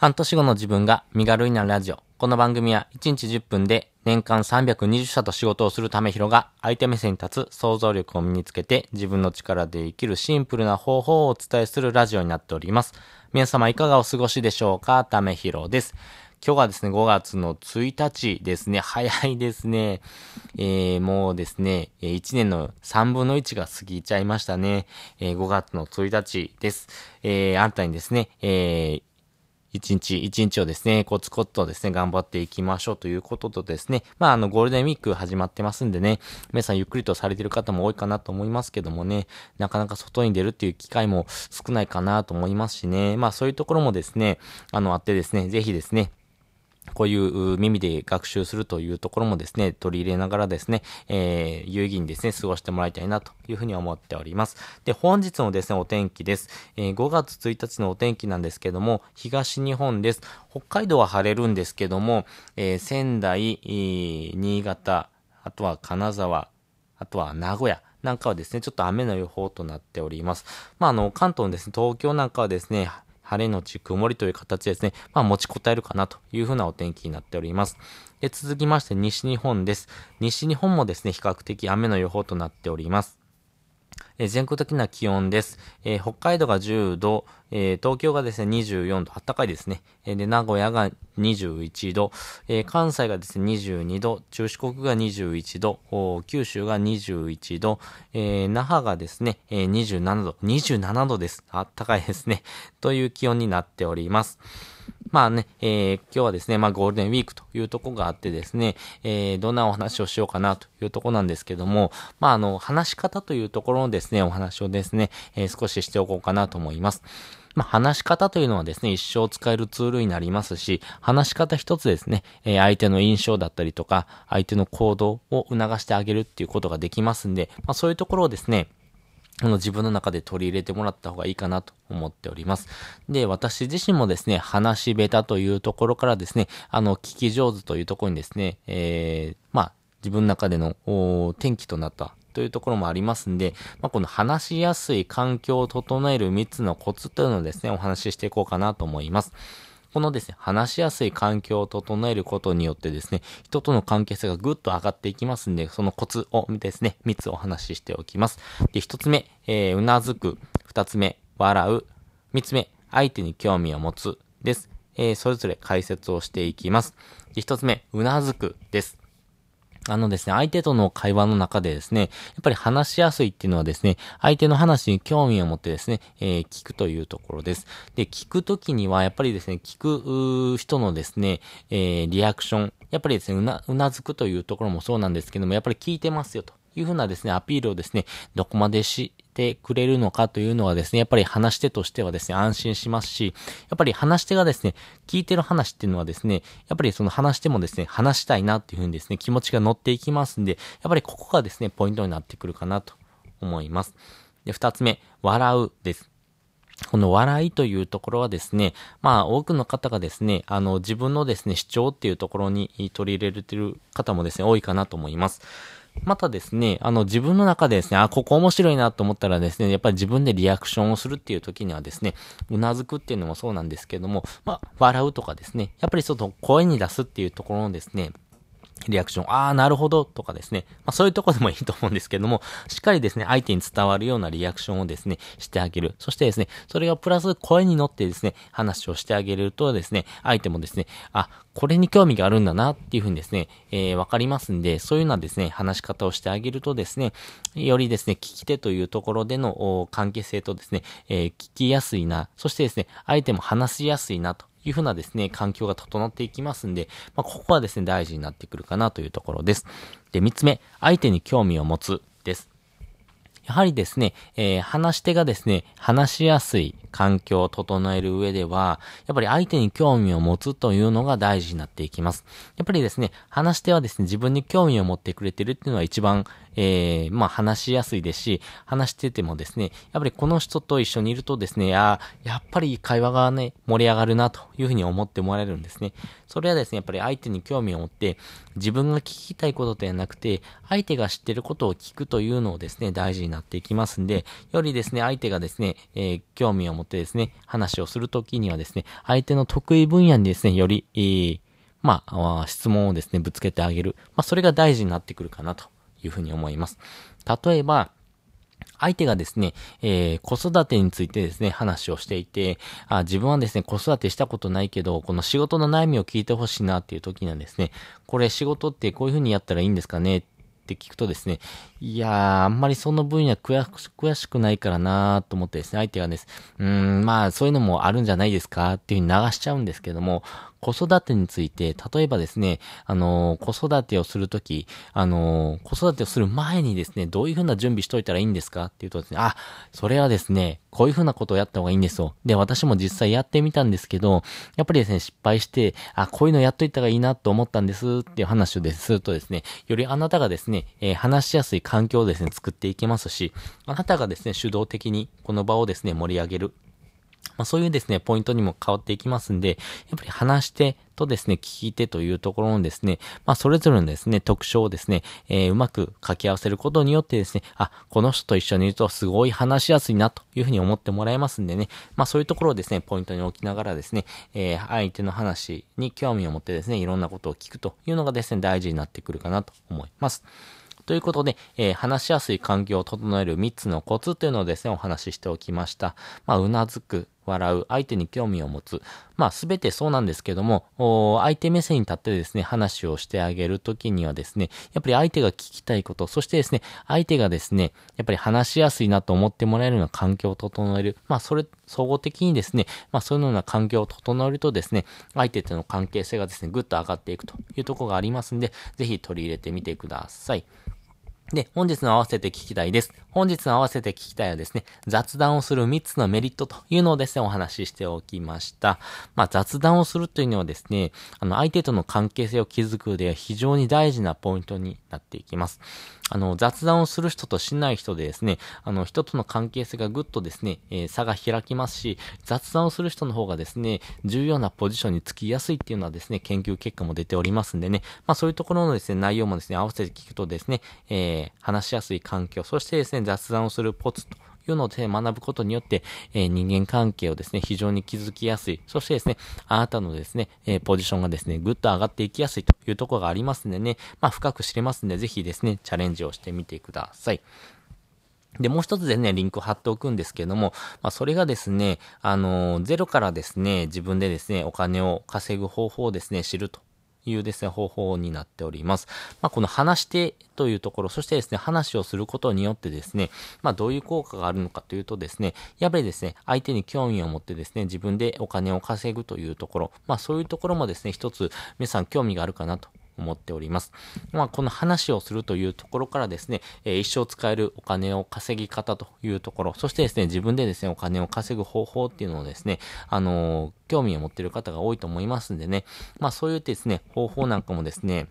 半年後の自分が身軽になるラジオ。この番組は1日10分で年間320社と仕事をするためひろが相手目線に立つ想像力を身につけて自分の力で生きるシンプルな方法をお伝えするラジオになっております。皆様いかがお過ごしでしょうか？ためひろです。今日はですね、5月の1日ですね。早いですね。えー、もうですね、1年の3分の1が過ぎちゃいましたね。えー、5月の1日です。えー、新たにですね、えー、一日一日をですね、コツコツとですね、頑張っていきましょうということとですね、まあ、あの、ゴールデンウィーク始まってますんでね、皆さんゆっくりとされてる方も多いかなと思いますけどもね、なかなか外に出るっていう機会も少ないかなと思いますしね、まあ、そういうところもですね、あの、あってですね、ぜひですね、こういう耳で学習するというところもですね、取り入れながらですね、えー、有意義にですね、過ごしてもらいたいなというふうに思っております。で、本日のですね、お天気です。えー、5月1日のお天気なんですけども、東日本です。北海道は晴れるんですけども、えー、仙台、新潟、あとは金沢、あとは名古屋、なんかはですね、ちょっと雨の予報となっております。まあ、あの、関東のですね、東京なんかはですね、晴れのち曇りという形ですね、まあ持ちこたえるかなというふうなお天気になっております。で、続きまして西日本です。西日本もですね、比較的雨の予報となっております。え全国的な気温です。えー、北海道が10度、えー、東京がですね、24度、暖かいですね。えー、で、名古屋が21度、え関西がですね、22度、中四国が21度、九州が21度、え那覇がですね、え27度、27度です。暖かいですね。という気温になっております。まあね、えー、今日はですね、まあゴールデンウィークというとこがあってですね、えー、どんなお話をしようかなというとこなんですけども、まああの、話し方というところのですね、お話をですね、えー、少ししておこうかなと思います。まあ、話し方というのはですね、一生使えるツールになりますし、話し方一つですね、えー、相手の印象だったりとか、相手の行動を促してあげるっていうことができますんで、まあ、そういうところをですね、の自分の中で取り入れてもらった方がいいかなと思っております。で、私自身もですね、話し下手というところからですね、あの、聞き上手というところにですね、えー、まあ、自分の中での転機となったというところもありますんで、まあ、この話しやすい環境を整える3つのコツというのをですね、お話ししていこうかなと思います。このですね、話しやすい環境を整えることによってですね、人との関係性がぐっと上がっていきますんで、そのコツをですね、3つお話ししておきます。で、1つ目、えー、うなずく。2つ目、笑う。3つ目、相手に興味を持つ。です。えー、それぞれ解説をしていきます。で、1つ目、うなずく。です。あのですね、相手との会話の中でですね、やっぱり話しやすいっていうのはですね、相手の話に興味を持ってですね、えー、聞くというところです。で、聞くときには、やっぱりですね、聞く人のですね、えー、リアクション、やっぱりですね、うな、うなずくというところもそうなんですけども、やっぱり聞いてますよと。いうふうなですね、アピールをですね、どこまでしてくれるのかというのはですね、やっぱり話し手としてはですね、安心しますし、やっぱり話し手がですね、聞いてる話っていうのはですね、やっぱりその話し手もですね、話したいなっていうふうにですね、気持ちが乗っていきますんで、やっぱりここがですね、ポイントになってくるかなと思います。で、二つ目、笑うです。この笑いというところはですね、まあ多くの方がですね、あの自分のですね、主張っていうところに取り入れれてる方もですね、多いかなと思います。またですね、あの自分の中でですね、あ、ここ面白いなと思ったらですね、やっぱり自分でリアクションをするっていう時にはですね、うなずくっていうのもそうなんですけども、まあ、笑うとかですね、やっぱりちょっと声に出すっていうところのですね、リアクション、ああ、なるほど、とかですね。まあそういうとこでもいいと思うんですけども、しっかりですね、相手に伝わるようなリアクションをですね、してあげる。そしてですね、それがプラス声に乗ってですね、話をしてあげるとですね、相手もですね、あ、これに興味があるんだなっていうふうにですね、えー、わかりますんで、そういうようなですね、話し方をしてあげるとですね、よりですね、聞き手というところでの関係性とですね、えー、聞きやすいな、そしてですね、相手も話しやすいなというふうなですね、環境が整っていきますんで、まあ、ここはですね、大事になってくるかなというところです。で、三つ目、相手に興味を持つです。やはりですね、えー、話し手がですね、話しやすい環境を整える上では、やっぱり相手に興味を持つというのが大事になっていきます。やっぱりですね、話し手はですね、自分に興味を持ってくれてるっていうのは一番、えー、まあ話しやすいですし、話しててもですね、やっぱりこの人と一緒にいるとですね、あやっぱり会話がね、盛り上がるなというふうに思ってもらえるんですね。それはですね、やっぱり相手に興味を持って、自分が聞きたいことではなくて、相手が知ってることを聞くというのをですね、大事になっていきますんで、よりですね、相手がですね、えー、興味を持ってですね、話をするときにはですね、相手の得意分野にですね、より、えー、まあ、質問をですね、ぶつけてあげる。まあ、それが大事になってくるかなというふうに思います。例えば、相手がですね、えー、子育てについてですね、話をしていて、あ自分はですね、子育てしたことないけど、この仕事の悩みを聞いてほしいなっていう時にはですね、これ仕事ってこういう風にやったらいいんですかねって聞くとですね、いやー、あんまりその分野詳しくないからなーと思ってですね、相手がです、うーん、まあそういうのもあるんじゃないですかっていう風に流しちゃうんですけども、子育てについて、例えばですね、あのー、子育てをするとき、あのー、子育てをする前にですね、どういうふうな準備しといたらいいんですかっていうとですね、あ、それはですね、こういうふうなことをやった方がいいんですよ。で、私も実際やってみたんですけど、やっぱりですね、失敗して、あ、こういうのやっといた方がいいなと思ったんですっていう話をでするとですね、よりあなたがですね、えー、話しやすい環境をですね、作っていけますし、あなたがですね、主導的にこの場をですね、盛り上げる。まあ、そういうですね、ポイントにも変わっていきますんで、やっぱり話してとですね、聞き手というところのですね、まあ、それぞれのですね、特徴をですね、えー、うまく掛け合わせることによってですね、あ、この人と一緒にいるとすごい話しやすいなというふうに思ってもらえますんでね、まあ、そういうところをですね、ポイントに置きながらですね、えー、相手の話に興味を持ってですね、いろんなことを聞くというのがですね、大事になってくるかなと思います。ということで、えー、話しやすい環境を整える3つのコツというのをですね、お話ししておきました。まあ、うなずく、笑う、相手に興味を持つ。まあ、すべてそうなんですけども、相手目線に立ってですね、話をしてあげるときにはですね、やっぱり相手が聞きたいこと、そしてですね、相手がですね、やっぱり話しやすいなと思ってもらえるような環境を整える。まあ、それ、総合的にですね、まあ、そういうような環境を整えるとですね、相手との関係性がですね、ぐっと上がっていくというところがありますんで、ぜひ取り入れてみてください。で、本日の合わせて聞きたいです。本日の合わせて聞きたいはですね、雑談をする3つのメリットというのをですね、お話ししておきました。まあ、雑談をするというのはですね、あの、相手との関係性を築くでは非常に大事なポイントになっていきます。あの、雑談をする人としない人でですね、あの、人との関係性がぐっとですね、えー、差が開きますし、雑談をする人の方がですね、重要なポジションにつきやすいっていうのはですね、研究結果も出ておりますんでね、まあそういうところのですね、内容もですね、合わせて聞くとですね、えー、話しやすい環境、そしてですね、雑談をするポツというので学ぶことによって、えー、人間関係をですね、非常に築きやすい。そしてですね、あなたのですね、えー、ポジションがですね、ぐっと上がっていきやすいというところがありますんでね、まあ深く知れますんで、ぜひですね、チャレンジをしてみてください。で、もう一つですね、リンク貼っておくんですけども、まあ、それがですね、あのー、ゼロからですね、自分でですね、お金を稼ぐ方法をですね、知るというですね、方法になっております。まあ、この話し手というところ、そしてですね、話をすることによってですね、まあ、どういう効果があるのかというとですね、やっぱりですね、相手に興味を持ってですね、自分でお金を稼ぐというところ、まあ、そういうところもですね、一つ皆さん興味があるかなと思っております。まあ、この話をするというところからですね、え、一生使えるお金を稼ぎ方というところ、そしてですね、自分でですね、お金を稼ぐ方法っていうのをですね、あの、興味を持っている方が多いと思いますんでね、まあそういうですね、方法なんかもですね、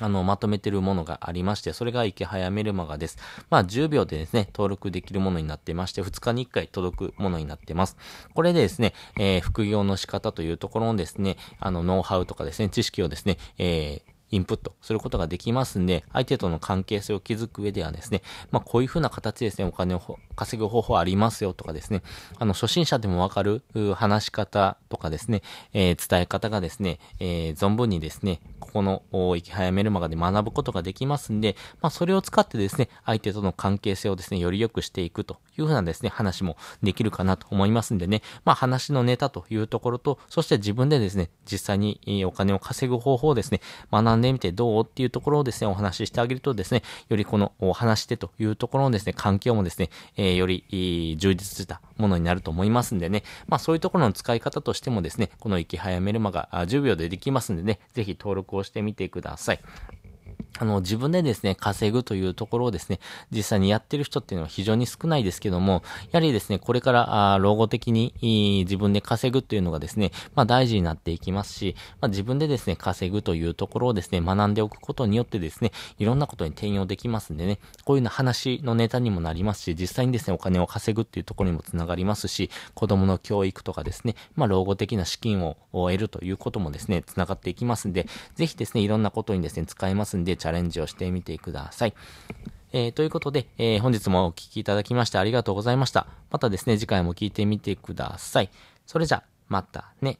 あの、まとめてるものがありまして、それが池早メルマガです。まあ、10秒でですね、登録できるものになってまして、2日に1回届くものになってます。これでですね、えー、副業の仕方というところのですね、あの、ノウハウとかですね、知識をですね、えー、インプットすることができますんで、相手との関係性を築く上ではですね、まあこういう風な形ですね、お金を稼ぐ方法ありますよとかですね、あの初心者でもわかる話し方とかですね、えー、伝え方がですね、えー、存分にですね、ここの生き早めるまで学ぶことができますんで、まあそれを使ってですね、相手との関係性をですね、より良くしていくという風なですね、話もできるかなと思いますんでね、まあ話のネタというところと、そして自分でですね、実際にお金を稼ぐ方法をですね、学んでみてどうっていうところをですね、お話ししてあげるとですね、よりこのお話してというところのですね、環境もですね、えー、より充実したものになると思いますんでね、まあそういうところの使い方としてもですね、この生き早メルマが10秒でできますんでね、ぜひ登録をしてみてください。あの、自分でですね、稼ぐというところをですね、実際にやってる人っていうのは非常に少ないですけども、やはりですね、これから、あ老後的に自分で稼ぐっていうのがですね、まあ大事になっていきますし、まあ自分でですね、稼ぐというところをですね、学んでおくことによってですね、いろんなことに転用できますんでね、こういうような話のネタにもなりますし、実際にですね、お金を稼ぐっていうところにもつながりますし、子供の教育とかですね、まあ老後的な資金を得るということもですね、つながっていきますんで、ぜひですね、いろんなことにですね、使えますんで、チャレンジをしてみてください。えー、ということで、えー、本日もお聴きいただきましてありがとうございました。またですね、次回も聴いてみてください。それじゃ、またね。